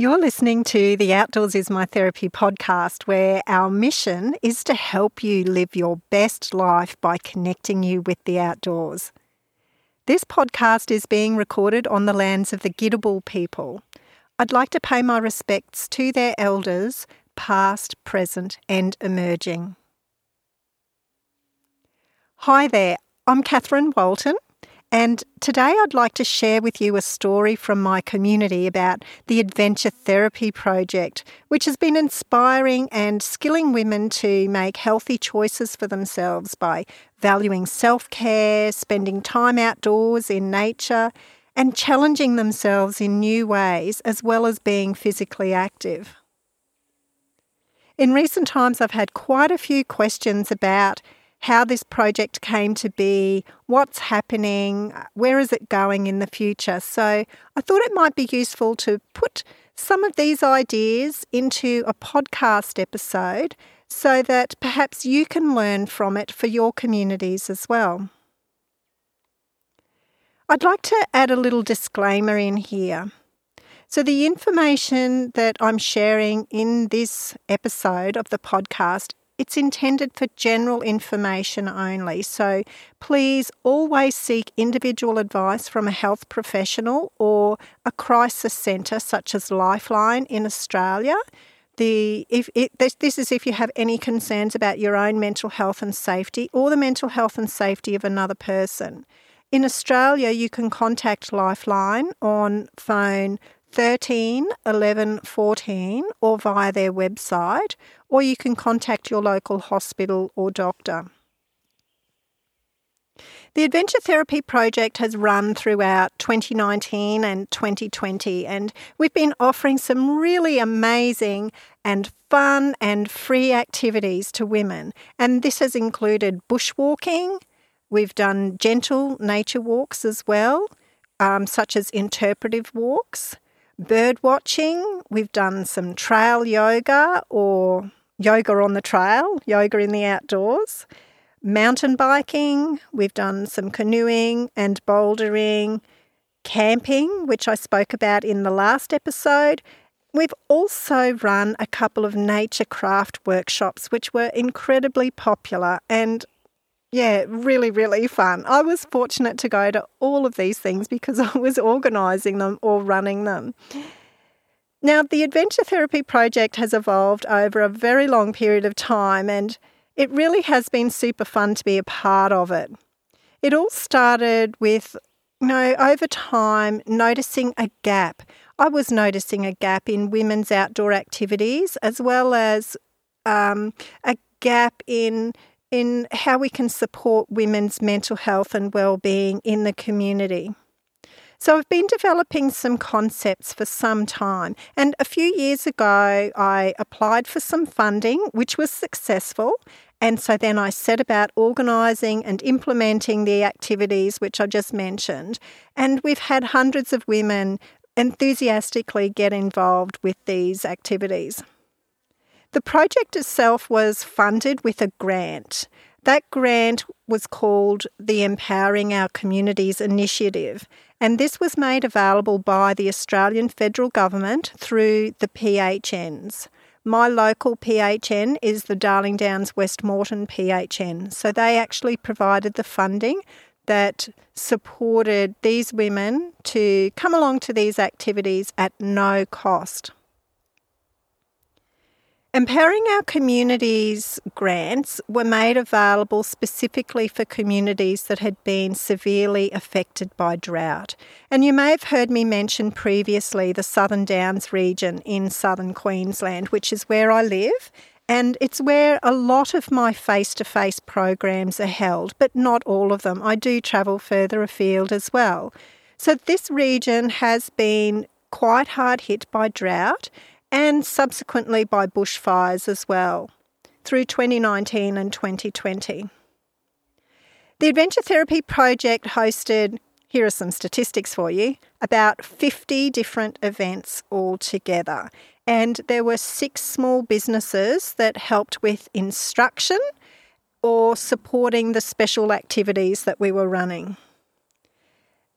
You're listening to the Outdoors is My Therapy podcast, where our mission is to help you live your best life by connecting you with the outdoors. This podcast is being recorded on the lands of the Gidabal people. I'd like to pay my respects to their elders, past, present, and emerging. Hi there, I'm Catherine Walton. And today I'd like to share with you a story from my community about the Adventure Therapy Project, which has been inspiring and skilling women to make healthy choices for themselves by valuing self care, spending time outdoors in nature, and challenging themselves in new ways, as well as being physically active. In recent times, I've had quite a few questions about how this project came to be, what's happening, where is it going in the future. So I thought it might be useful to put some of these ideas into a podcast episode so that perhaps you can learn from it for your communities as well. I'd like to add a little disclaimer in here. So, the information that I'm sharing in this episode of the podcast it's intended for general information only. So please always seek individual advice from a health professional or a crisis centre such as Lifeline in Australia. The, if it, this, this is if you have any concerns about your own mental health and safety or the mental health and safety of another person. In Australia, you can contact Lifeline on phone 13 11 14 or via their website, or you can contact your local hospital or doctor. The Adventure Therapy Project has run throughout 2019 and 2020, and we've been offering some really amazing and fun and free activities to women. And this has included bushwalking, we've done gentle nature walks as well, um, such as interpretive walks bird watching. We've done some trail yoga or yoga on the trail, yoga in the outdoors, mountain biking. We've done some canoeing and bouldering, camping, which I spoke about in the last episode. We've also run a couple of nature craft workshops, which were incredibly popular and yeah, really, really fun. I was fortunate to go to all of these things because I was organising them or running them. Now, the Adventure Therapy Project has evolved over a very long period of time and it really has been super fun to be a part of it. It all started with, you know, over time, noticing a gap. I was noticing a gap in women's outdoor activities as well as um, a gap in in how we can support women's mental health and well-being in the community. So I've been developing some concepts for some time, and a few years ago I applied for some funding, which was successful. And so then I set about organising and implementing the activities which I just mentioned. And we've had hundreds of women enthusiastically get involved with these activities. The project itself was funded with a grant. That grant was called the Empowering Our Communities Initiative, and this was made available by the Australian Federal Government through the PHNs. My local PHN is the Darling Downs West Moreton PHN, so they actually provided the funding that supported these women to come along to these activities at no cost. Empowering Our Communities grants were made available specifically for communities that had been severely affected by drought. And you may have heard me mention previously the Southern Downs region in southern Queensland, which is where I live. And it's where a lot of my face to face programs are held, but not all of them. I do travel further afield as well. So, this region has been quite hard hit by drought and subsequently by bushfires as well through 2019 and 2020. The Adventure Therapy Project hosted, here are some statistics for you, about 50 different events altogether. And there were six small businesses that helped with instruction or supporting the special activities that we were running.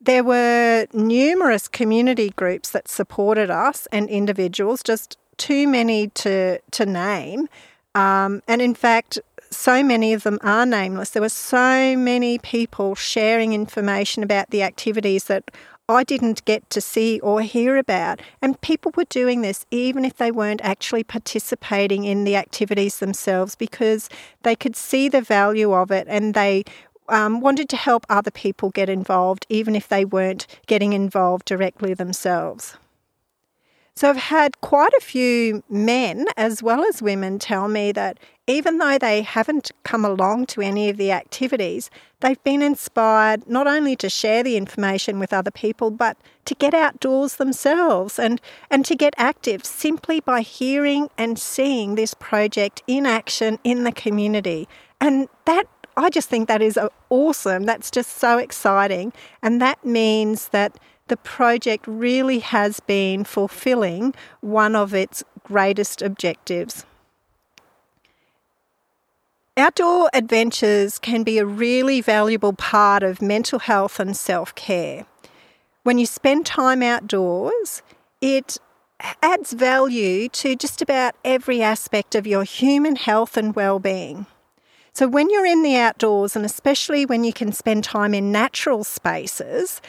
There were numerous community groups that supported us and individuals, just too many to, to name. Um, and in fact, so many of them are nameless. There were so many people sharing information about the activities that I didn't get to see or hear about. And people were doing this even if they weren't actually participating in the activities themselves because they could see the value of it and they um, wanted to help other people get involved, even if they weren't getting involved directly themselves. So I've had quite a few men as well as women tell me that even though they haven't come along to any of the activities, they've been inspired not only to share the information with other people, but to get outdoors themselves and, and to get active simply by hearing and seeing this project in action in the community. And that I just think that is awesome. That's just so exciting. And that means that the project really has been fulfilling one of its greatest objectives. Outdoor adventures can be a really valuable part of mental health and self care. When you spend time outdoors, it adds value to just about every aspect of your human health and well being. So, when you're in the outdoors, and especially when you can spend time in natural spaces,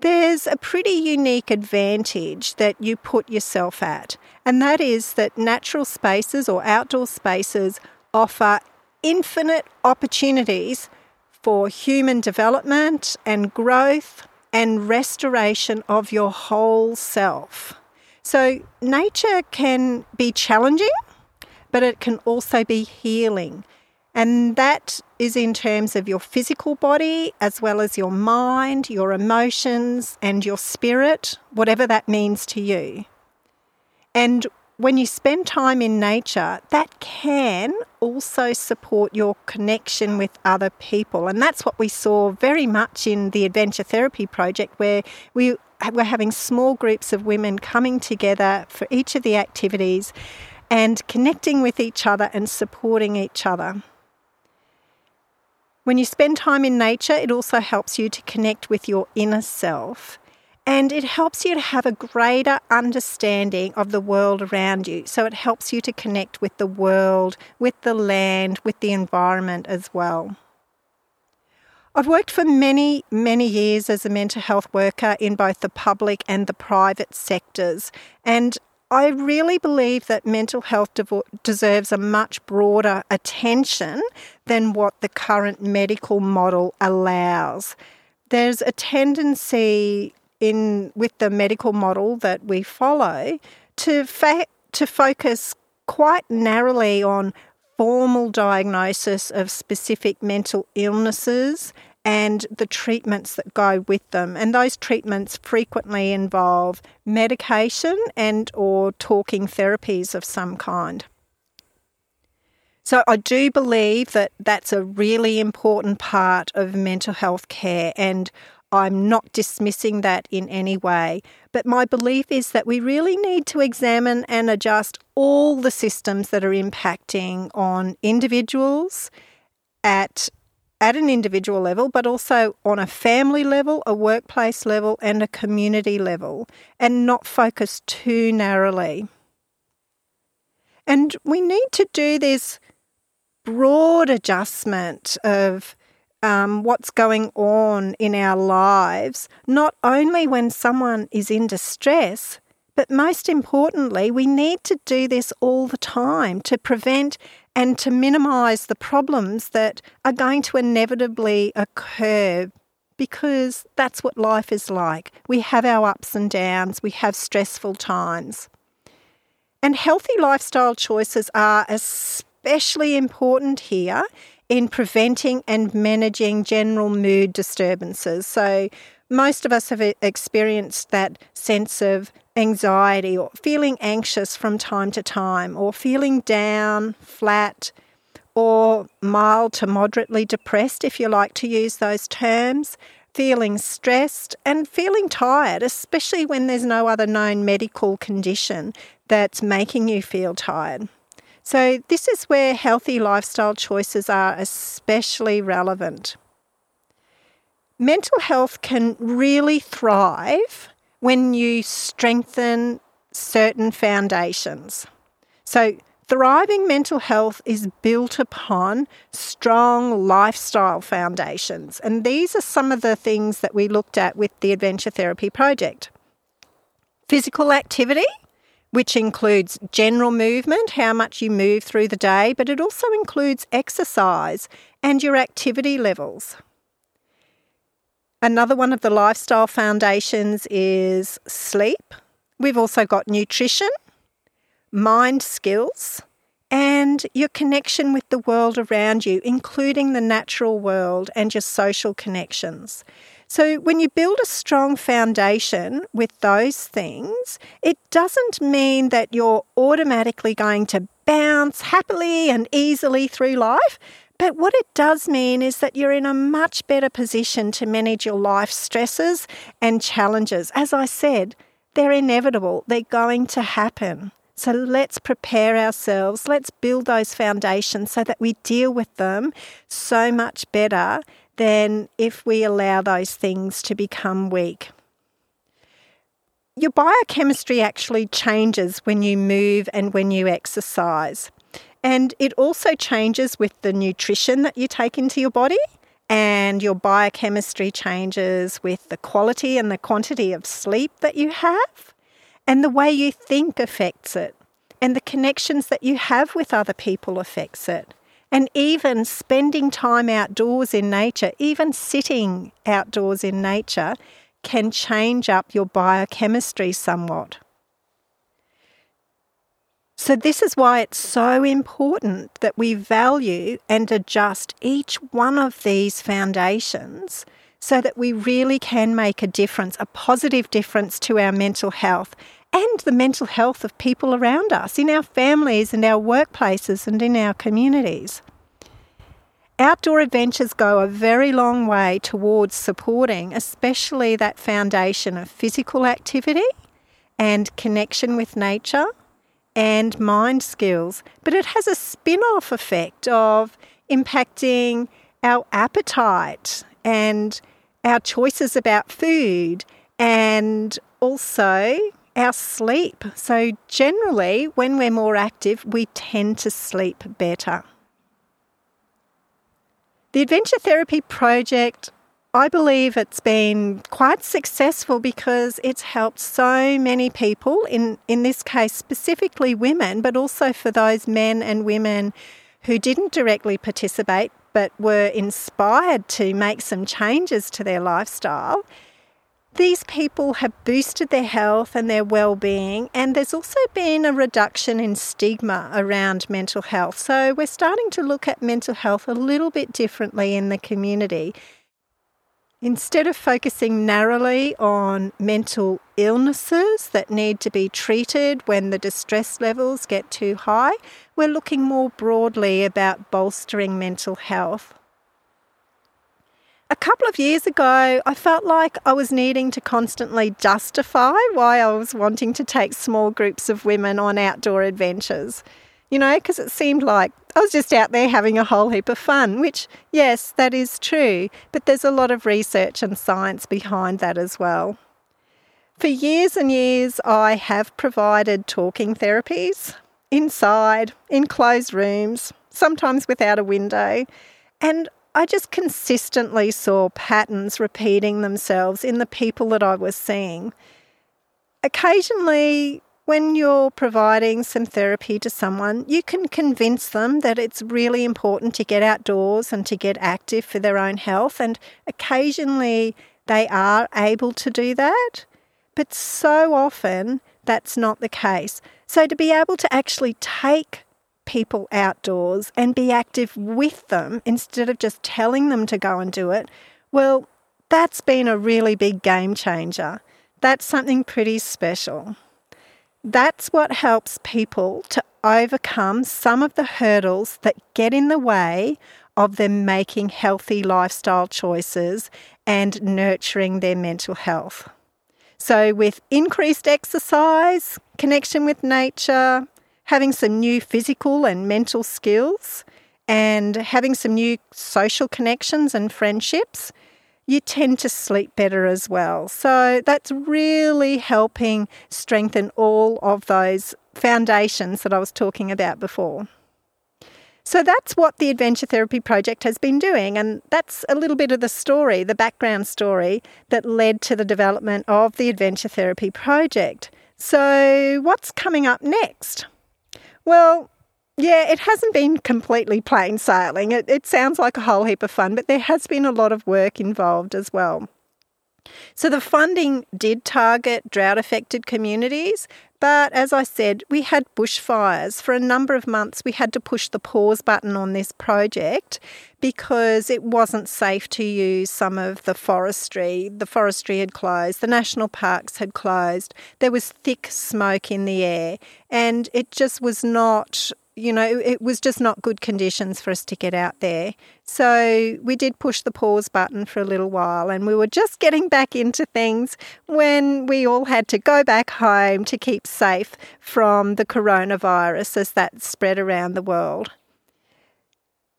there's a pretty unique advantage that you put yourself at, and that is that natural spaces or outdoor spaces offer infinite opportunities for human development and growth and restoration of your whole self. So, nature can be challenging, but it can also be healing. And that is in terms of your physical body, as well as your mind, your emotions, and your spirit, whatever that means to you. And when you spend time in nature, that can also support your connection with other people. And that's what we saw very much in the Adventure Therapy Project, where we were having small groups of women coming together for each of the activities and connecting with each other and supporting each other. When you spend time in nature, it also helps you to connect with your inner self and it helps you to have a greater understanding of the world around you. So it helps you to connect with the world, with the land, with the environment as well. I've worked for many, many years as a mental health worker in both the public and the private sectors, and I really believe that mental health deserves a much broader attention than what the current medical model allows. There's a tendency in with the medical model that we follow to fa- to focus quite narrowly on formal diagnosis of specific mental illnesses and the treatments that go with them. And those treatments frequently involve medication and or talking therapies of some kind. So i do believe that that's a really important part of mental health care and I'm not dismissing that in any way, but my belief is that we really need to examine and adjust all the systems that are impacting on individuals at at an individual level, but also on a family level, a workplace level, and a community level, and not focus too narrowly. And we need to do this broad adjustment of um, what's going on in our lives, not only when someone is in distress, but most importantly, we need to do this all the time to prevent and to minimise the problems that are going to inevitably occur because that's what life is like. We have our ups and downs, we have stressful times. And healthy lifestyle choices are especially important here in preventing and managing general mood disturbances. So, most of us have uh, experienced that sense of anxiety or feeling anxious from time to time, or feeling down, flat, or mild to moderately depressed, if you like to use those terms, feeling stressed and feeling tired, especially when there's no other known medical condition that's making you feel tired. So, this is where healthy lifestyle choices are especially relevant. Mental health can really thrive when you strengthen certain foundations. So, thriving mental health is built upon strong lifestyle foundations. And these are some of the things that we looked at with the Adventure Therapy Project physical activity, which includes general movement, how much you move through the day, but it also includes exercise and your activity levels. Another one of the lifestyle foundations is sleep. We've also got nutrition, mind skills, and your connection with the world around you, including the natural world and your social connections. So, when you build a strong foundation with those things, it doesn't mean that you're automatically going to bounce happily and easily through life. But what it does mean is that you're in a much better position to manage your life stresses and challenges. As I said, they're inevitable, they're going to happen. So let's prepare ourselves, let's build those foundations so that we deal with them so much better than if we allow those things to become weak. Your biochemistry actually changes when you move and when you exercise. And it also changes with the nutrition that you take into your body, and your biochemistry changes with the quality and the quantity of sleep that you have, and the way you think affects it, and the connections that you have with other people affects it. And even spending time outdoors in nature, even sitting outdoors in nature, can change up your biochemistry somewhat. So, this is why it's so important that we value and adjust each one of these foundations so that we really can make a difference, a positive difference to our mental health and the mental health of people around us, in our families and our workplaces and in our communities. Outdoor adventures go a very long way towards supporting, especially that foundation of physical activity and connection with nature and mind skills, but it has a spin off effect of impacting our appetite and our choices about food and also our sleep. So, generally, when we're more active, we tend to sleep better. The Adventure Therapy Project I believe it's been quite successful because it's helped so many people, in, in this case specifically women, but also for those men and women who didn't directly participate but were inspired to make some changes to their lifestyle. These people have boosted their health and their well-being and there's also been a reduction in stigma around mental health. So we're starting to look at mental health a little bit differently in the community Instead of focusing narrowly on mental illnesses that need to be treated when the distress levels get too high, we're looking more broadly about bolstering mental health. A couple of years ago, I felt like I was needing to constantly justify why I was wanting to take small groups of women on outdoor adventures you know, because it seemed like I was just out there having a whole heap of fun, which, yes, that is true, but there's a lot of research and science behind that as well. For years and years, I have provided talking therapies inside, in closed rooms, sometimes without a window, and I just consistently saw patterns repeating themselves in the people that I was seeing. Occasionally, when you're providing some therapy to someone, you can convince them that it's really important to get outdoors and to get active for their own health. And occasionally they are able to do that. But so often that's not the case. So to be able to actually take people outdoors and be active with them instead of just telling them to go and do it, well, that's been a really big game changer. That's something pretty special. That's what helps people to overcome some of the hurdles that get in the way of them making healthy lifestyle choices and nurturing their mental health. So, with increased exercise, connection with nature, having some new physical and mental skills, and having some new social connections and friendships, you tend to sleep better as well. So that's really helping strengthen all of those foundations that I was talking about before. So that's what the Adventure Therapy Project has been doing, and that's a little bit of the story, the background story that led to the development of the Adventure Therapy Project. So, what's coming up next? Well, yeah, it hasn't been completely plain sailing. It, it sounds like a whole heap of fun, but there has been a lot of work involved as well. So the funding did target drought affected communities, but as I said, we had bushfires. For a number of months, we had to push the pause button on this project because it wasn't safe to use some of the forestry. The forestry had closed, the national parks had closed, there was thick smoke in the air, and it just was not you know, it was just not good conditions for us to get out there. So we did push the pause button for a little while and we were just getting back into things when we all had to go back home to keep safe from the coronavirus as that spread around the world.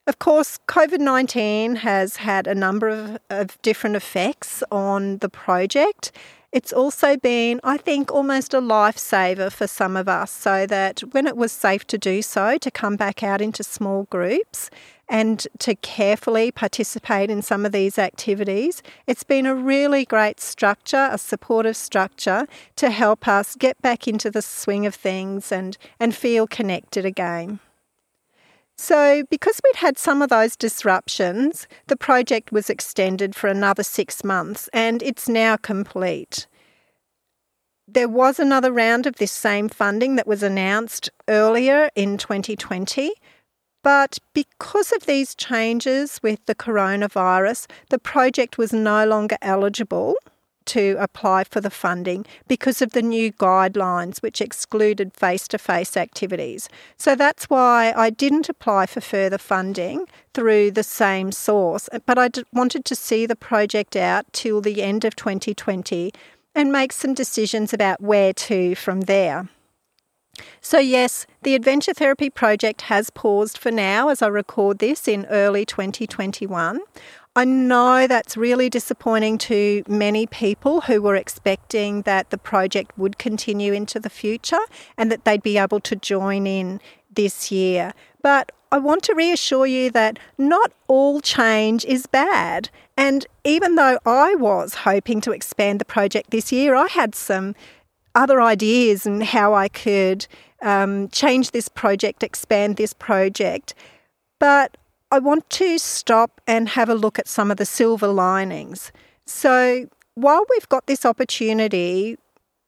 Of course, COVID 19 has had a number of, of different effects on the project. It's also been, I think, almost a lifesaver for some of us, so that when it was safe to do so, to come back out into small groups and to carefully participate in some of these activities, it's been a really great structure, a supportive structure to help us get back into the swing of things and, and feel connected again. So, because we'd had some of those disruptions, the project was extended for another six months and it's now complete. There was another round of this same funding that was announced earlier in 2020, but because of these changes with the coronavirus, the project was no longer eligible to apply for the funding because of the new guidelines which excluded face to face activities. So that's why I didn't apply for further funding through the same source, but I wanted to see the project out till the end of 2020 and make some decisions about where to from there. So, yes, the Adventure Therapy Project has paused for now as I record this in early 2021. I know that's really disappointing to many people who were expecting that the project would continue into the future and that they'd be able to join in this year. But I want to reassure you that not all change is bad. And even though I was hoping to expand the project this year, I had some other ideas and how I could um, change this project, expand this project. But I want to stop and have a look at some of the silver linings. So, while we've got this opportunity,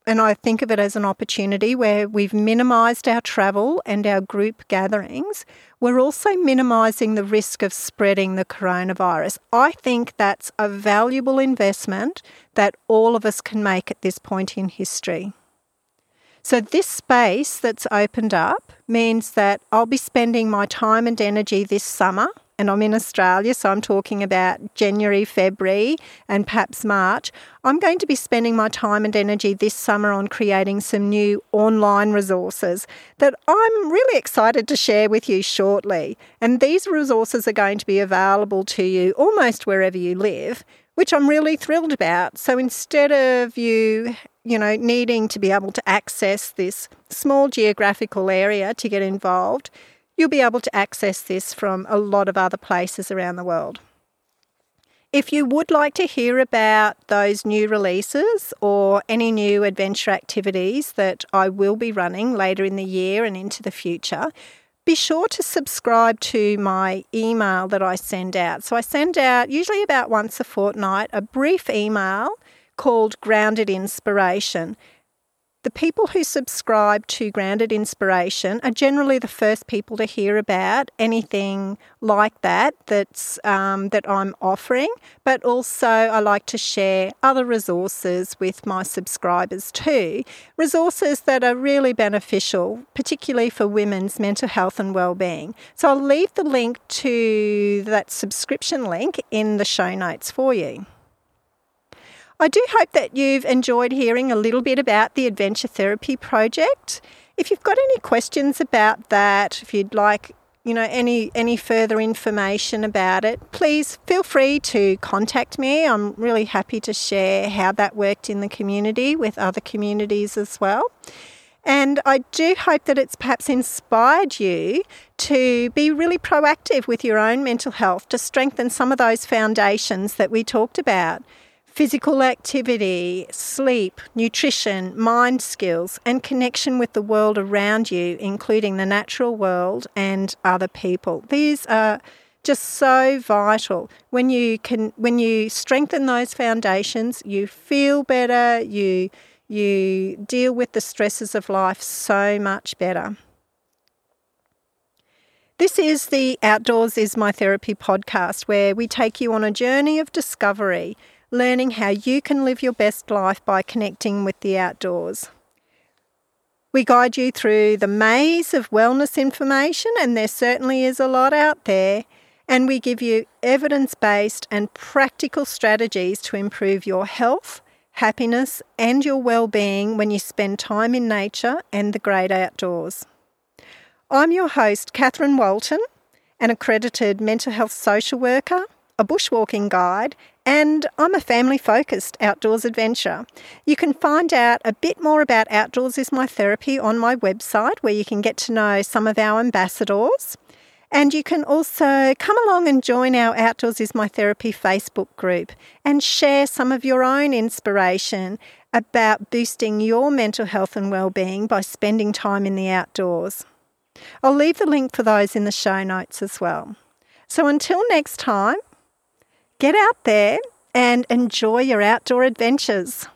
and I think of it as an opportunity where we've minimised our travel and our group gatherings, we're also minimising the risk of spreading the coronavirus. I think that's a valuable investment that all of us can make at this point in history. So, this space that's opened up means that I'll be spending my time and energy this summer, and I'm in Australia, so I'm talking about January, February, and perhaps March. I'm going to be spending my time and energy this summer on creating some new online resources that I'm really excited to share with you shortly. And these resources are going to be available to you almost wherever you live which I'm really thrilled about. So instead of you you know, needing to be able to access this small geographical area to get involved, you'll be able to access this from a lot of other places around the world. If you would like to hear about those new releases or any new adventure activities that I will be running later in the year and into the future, be sure to subscribe to my email that I send out. So I send out usually about once a fortnight a brief email called Grounded Inspiration. The people who subscribe to Grounded Inspiration are generally the first people to hear about anything like that that's um, that I'm offering. But also, I like to share other resources with my subscribers too. Resources that are really beneficial, particularly for women's mental health and well-being. So I'll leave the link to that subscription link in the show notes for you. I do hope that you've enjoyed hearing a little bit about the Adventure Therapy Project. If you've got any questions about that, if you'd like you know any any further information about it, please feel free to contact me. I'm really happy to share how that worked in the community with other communities as well. And I do hope that it's perhaps inspired you to be really proactive with your own mental health to strengthen some of those foundations that we talked about physical activity, sleep, nutrition, mind skills, and connection with the world around you, including the natural world and other people. These are just so vital. When you can when you strengthen those foundations, you feel better, you you deal with the stresses of life so much better. This is the Outdoors is My Therapy podcast, where we take you on a journey of discovery, learning how you can live your best life by connecting with the outdoors. We guide you through the maze of wellness information, and there certainly is a lot out there. And we give you evidence based and practical strategies to improve your health, happiness, and your well-being when you spend time in nature and the great outdoors. I'm your host, Catherine Walton, an accredited mental health social worker, a bushwalking guide, and I'm a family focused outdoors adventure. You can find out a bit more about Outdoors is My Therapy on my website, where you can get to know some of our ambassadors. And you can also come along and join our Outdoors is My Therapy Facebook group and share some of your own inspiration about boosting your mental health and well-being by spending time in the outdoors. I'll leave the link for those in the show notes as well. So until next time, get out there and enjoy your outdoor adventures.